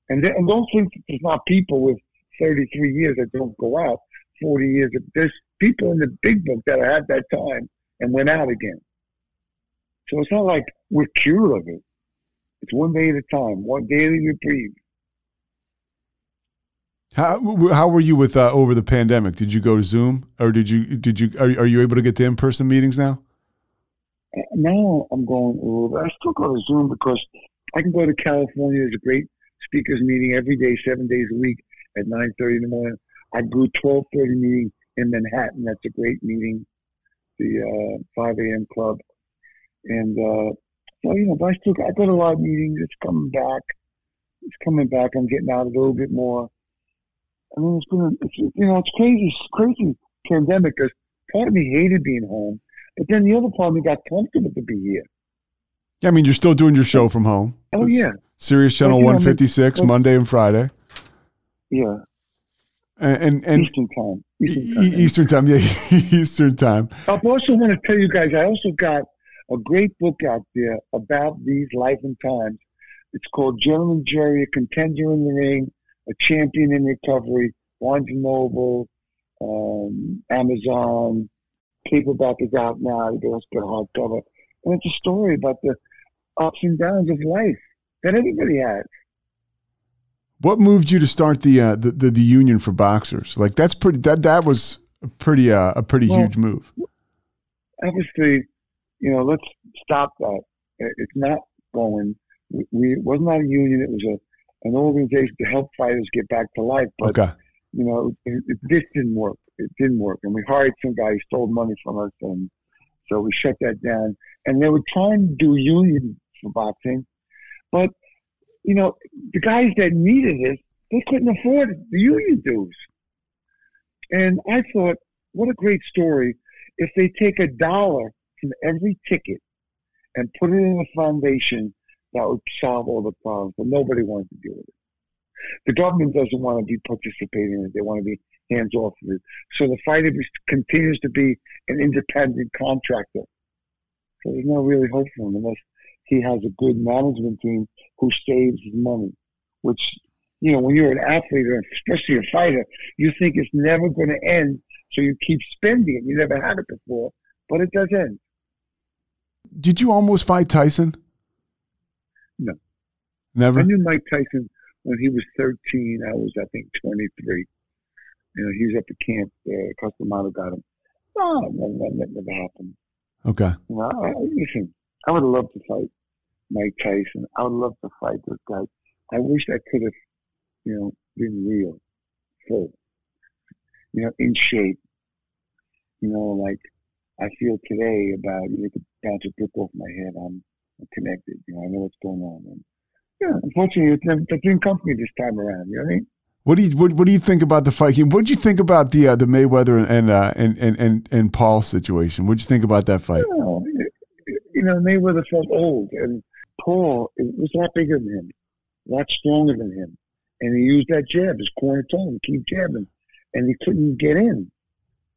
And then, and don't think there's not people with 33 years that don't go out, 40 years. There's people in the big book that had that time and went out again. So it's not like we're cured of it. It's one day at a time, one day daily reprieve. How how were you with uh, over the pandemic? Did you go to Zoom or did you did you are, are you able to get to in person meetings now? Uh, Now I'm going. uh, I still go to Zoom because I can go to California. There's a great speakers meeting every day, seven days a week at 9:30 in the morning. I do 12:30 meeting in Manhattan. That's a great meeting, the uh, 5 a.m. club, and uh, so you know. But I still I go to a lot of meetings. It's coming back. It's coming back. I'm getting out a little bit more. I mean, it's been it's, you know it's crazy, it's crazy pandemic because part of me hated being home. But then the other part of me got comfortable to be here. Yeah, I mean, you're still doing your show from home. Oh yeah, Sirius Channel you know, 156 Monday and Friday, yeah. and and, and Eastern time. Eastern time. Eastern time, yeah, Eastern time. I also want to tell you guys, I also got a great book out there about these life and times. It's called Gentleman Gerry, a contender in the ring, a champion in recovery. Barnes Noble, um, Amazon, paperback is out now. You also got a hardcover, and it's a story about the ups and downs of life that everybody has. What moved you to start the uh, the, the the union for boxers? Like that's pretty. That that was a pretty uh, a pretty Well, huge move. obviously, you know, let's stop that. It's not going. We, we it was not a union. It was a an organization to help fighters get back to life. But Okay. you know, it, it, this didn't work. It didn't work, and we hired some guy who stole money from us, and so we shut that down. And they were trying to do union for boxing, but you know, the guys that needed it, they couldn't afford the union dues. And I thought, what a great story if they take a dollar from every ticket and put it in a foundation that would solve all the problems, but nobody wanted to deal with it. The government doesn't want to be participating in it; they want to be hands off of it. So the fighter continues to be an independent contractor. So there's no really hope for him unless he has a good management team who saves money. Which, you know, when you're an athlete or especially a fighter, you think it's never going to end, so you keep spending it. You never had it before, but it does end. Did you almost fight Tyson? No. Never. I knew Mike Tyson when he was 13. I was, I think, 23. You know, he was at the camp. Uh, Cus D'Amato got him. No, that, that, that never happened. Okay. You know, I, listen, I would love to fight Mike Tyson. I would love to fight those guys. I wish I could have, you know, been real, full, you know, in shape. You know, like I feel today about you know, could bounce a brick off my head. I'm connected. You know, I know what's going on. And, yeah, unfortunately, it, never- it didn't come me this time around. You know what I mean? What do you what, what do you think about the fight? What did you think about the uh, the Mayweather and uh, and, and and and Paul situation? What did you think about that fight? You know, Mayweather felt old, and Paul it was a lot bigger than him, a lot stronger than him, and he used that jab, his corner told him keep jabbing, and he couldn't get in.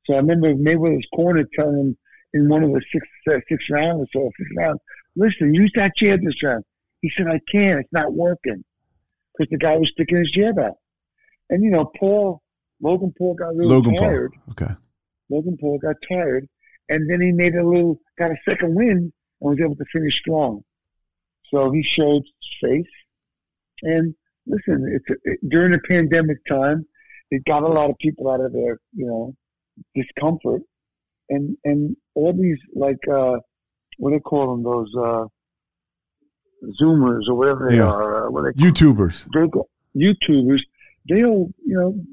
So I remember Mayweather's corner telling him in one of the six uh, six rounds or so, fifth round, listen, use that jab this round. He said, I can't, it's not working, because the guy was sticking his jab out. And you know, Paul, Logan Paul got really Logan tired. Paul. Okay. Logan Paul got tired, and then he made a little, got a second win, and was able to finish strong. So he showed face. And listen, it's it, during the pandemic time, it got a lot of people out of their, you know, discomfort, and and all these like uh, what do they call them? Those uh, Zoomers or whatever they Yeah. are. Uh, what they YouTubers. They youtubers. They'll you know,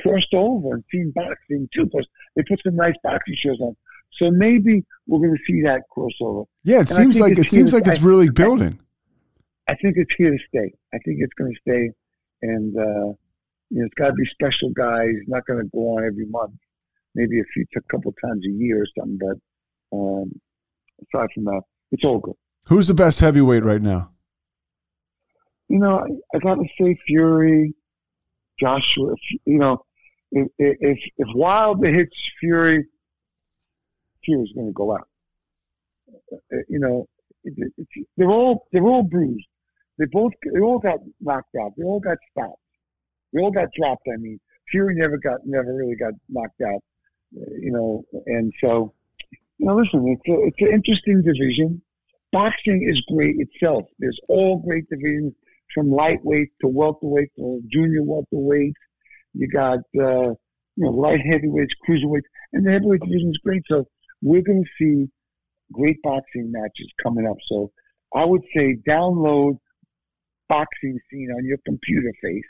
crossed over and seen boxing too. Plus, they put some nice boxing shows on. So maybe we're going to see that crossover. Yeah, it And seems like it seems here- like it's I- really building. I think it's here to stay. I think it's going to stay, and uh, you know, it's got to be special guys. Not going to go on every month. Maybe a few, a couple times a year or something. But um, aside from that, it's all good. Who's the best heavyweight right now? you know, I, I got to say Fury, Joshua. You know, if if if Wilder hits Fury, Fury's going to go out. Uh, You know, it, it, they're all they're all bruised. They both they all got knocked out. They all got stopped. They all got dropped. I mean, Fury never got never really got knocked out. uh, You know, and so know, listen, it's a, it's an interesting division. boxing is great itself. There's all great divisions from lightweight to welterweight to junior welterweight. You got uh, you know light heavyweights, cruiserweights, and the heavyweight division is great. So we're going to see great boxing matches coming up. So I would say download boxing scene on your computer face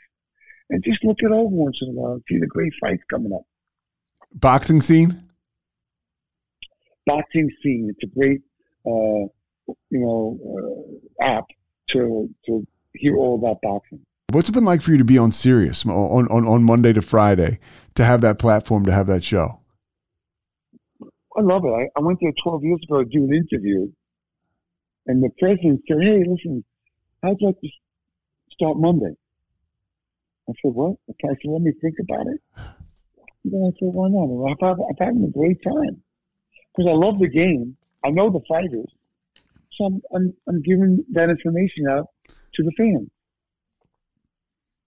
and just look it over once in a while and see the great fights coming up. Boxing scene? Boxing scene. It's a great, uh, you know, uh, app to to hear all about boxing. What's it been like for you to be on Sirius on, on, on Monday to Friday to have that platform, to have that show? I love it. I, I went there 12 years ago to do an interview, and the president said, Hey, listen, I'd like to start Monday. I said, What? I said, Let me think about it. And then I said, Why not? I'm, having, I'm having a great time because I love the game. I know the fighters. So I'm, I'm, I'm giving that information out to the fans.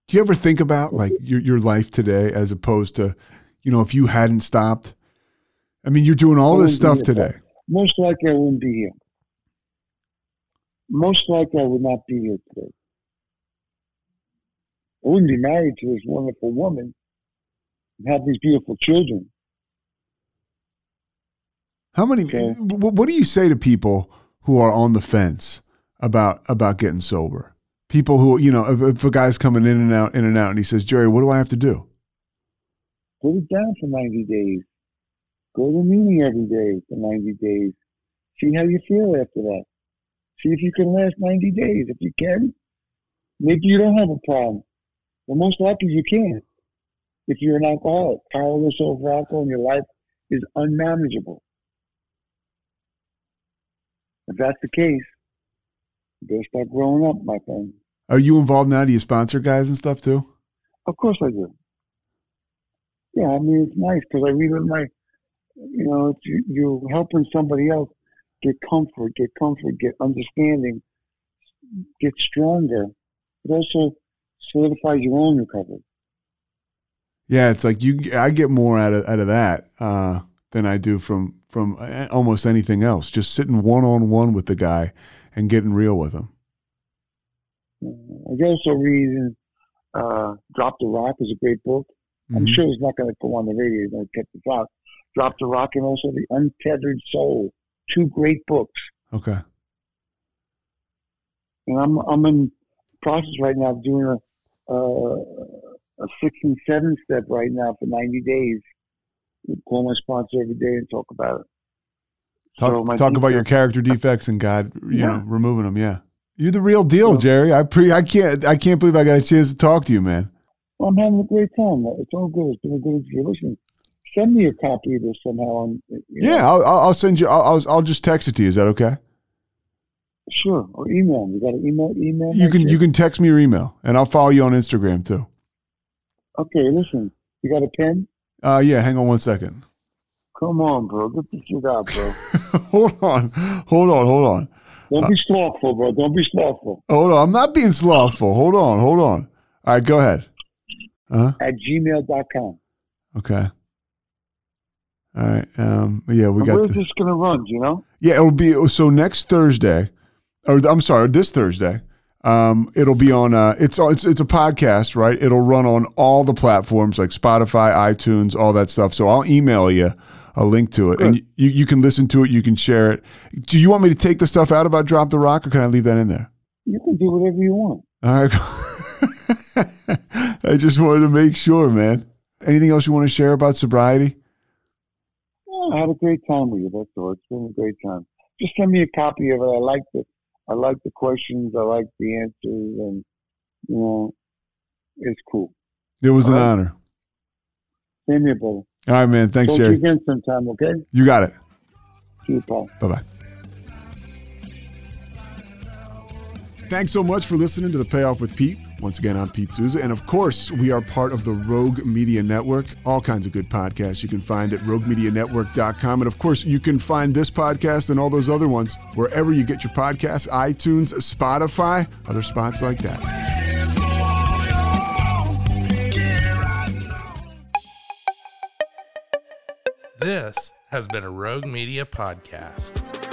Do you ever think about like your your life today as opposed to, you know, if you hadn't stopped? I mean, you're doing all this stuff today. Most likely I wouldn't be here. Most likely I would not be here today. I wouldn't be married to this wonderful woman and have these beautiful children. How many? Wh- What do you say to people who are on the fence about about getting sober? People who you know, if, if a guy's coming in and out, in and out, and he says, "Gerry, what do I have to do?" Put it down for 90 days. Go to meeting every day for 90 days. See how you feel after that. See if you can last 90 days. If you can, maybe you don't have a problem. But most likely you can. If you're an alcoholic, powerless over alcohol and your life is unmanageable. If that's the case, you better start growing up, my friend. Are you involved now? Do you sponsor guys and stuff too? Of course I do. Yeah, I mean it's nice because I relive my, you know, it's, you, you're helping somebody else get comfort, get comfort, get understanding, get stronger. It also solidifies your own recovery. Yeah, it's like you. I get more out of out of that uh, than I do from from uh, almost anything else. Just sitting one on one with the guy and getting real with him. I also read uh, "Drop the Rock" is a great book. I'm Mhm. sure it's not going to go on the radio. It's going to get the drop. Drop the Rock and also the Untethered Soul. Two great books. Okay. and I'm I'm in process right now of doing a uh, a six and seven step right now for 90 days. Call my sponsor every day and talk about it. Talk, So talk about your character defects and God, you know, removing them. Yeah, you're the real deal, Yeah. Gerry. I pre. I can't. I can't believe I got a chance to talk to you, man. Well, I'm having a great time. It's all good. It's been a good interview. Listen, send me a copy of this somehow. On, you Yeah, I'll, I'll send you. I'll, I'll I'll just text it to you. Is that okay? sure. Or email. You got an email? Email You can you can text me your email, and I'll follow you on Instagram too. Okay, listen. You got a pen? Uh, yeah. Hang on one second. Come on, bro. Get this shit out, bro. hold on, hold on, hold on, Don't be slothful, bro. Don't be slothful. hold on. I'm not being slothful. Hold on, hold on. All right, go ahead. Uh huh. At gmail.com. Okay. All right. Um. Yeah, we And got. where's The, this going to run, do you know? yeah, it'll be so next Thursday, or I'm sorry, this Thursday. Um, it'll be on. Uh, it's it's it's a podcast, right? It'll run on all the platforms like Spotify, iTunes, all that stuff. So I'll email you a link to it, and you you can listen to it. You can share it. Do you want me to take the stuff out about Drop the Rock, or can I leave that in there? You can do whatever you want. All right. I just wanted to make sure, man. Anything else you want to share about sobriety? Yeah, I had a great time with you. That's all. It's been a great time. Just send me a copy of it. I like the, I like the questions. I like the answers, and you know, it's cool. It was an All right. honor. Same here, brother. All right, man. Thanks, Talk to you Gerry. again sometime. Okay. You got it. See you, Paul. Bye bye. Thanks so much for listening to the Payoff with Pete. Once again, I'm Pete Souza. And of course, we are part of the Rogue Media Network. All kinds of good podcasts you can find at roguemedianetwork.com. And of course, you can find this podcast and all those other ones wherever you get your podcasts iTunes, Spotify, other spots like that. This has been a Rogue Media podcast.